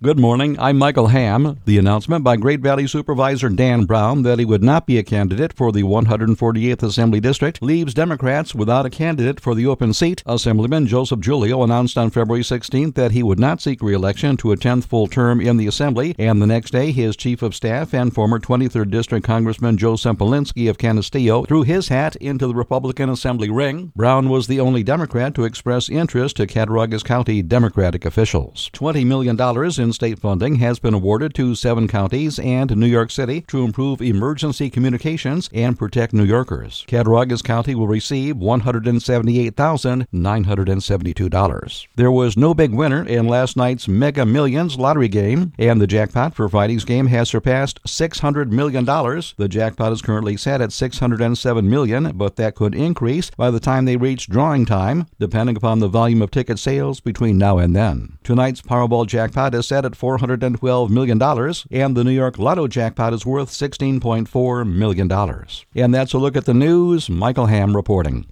Good morning. I'm Michael Ham. The announcement by Great Valley Supervisor Dan Brown that he would not be a candidate for the 148th Assembly District leaves Democrats without a candidate for the open seat. Assemblyman Joseph Giglio announced on February 16th that he would not seek re-election to a 10th full term in the Assembly, and the next day his chief of staff and former 23rd District Congressman Joe Sempolinski of Canisteo threw his hat into the Republican Assembly ring. Brown was the only Democrat to express interest to Cattaraugus County Democratic officials. $20 million in state funding has been awarded to seven counties and New York City to improve emergency communications and protect New Yorkers. Cattaraugus County will receive $178,972. There was no big winner in last night's Mega Millions lottery game, and the jackpot for Friday's game has surpassed $600 million. The jackpot is currently set at 607 million, but that could increase by the time they reach drawing time, depending upon the volume of ticket sales between now and then. Tonight's Powerball jackpot is set set at $412 million, and the New York Lotto jackpot is worth $16.4 million. And that's a look at the news. Michael Ham reporting.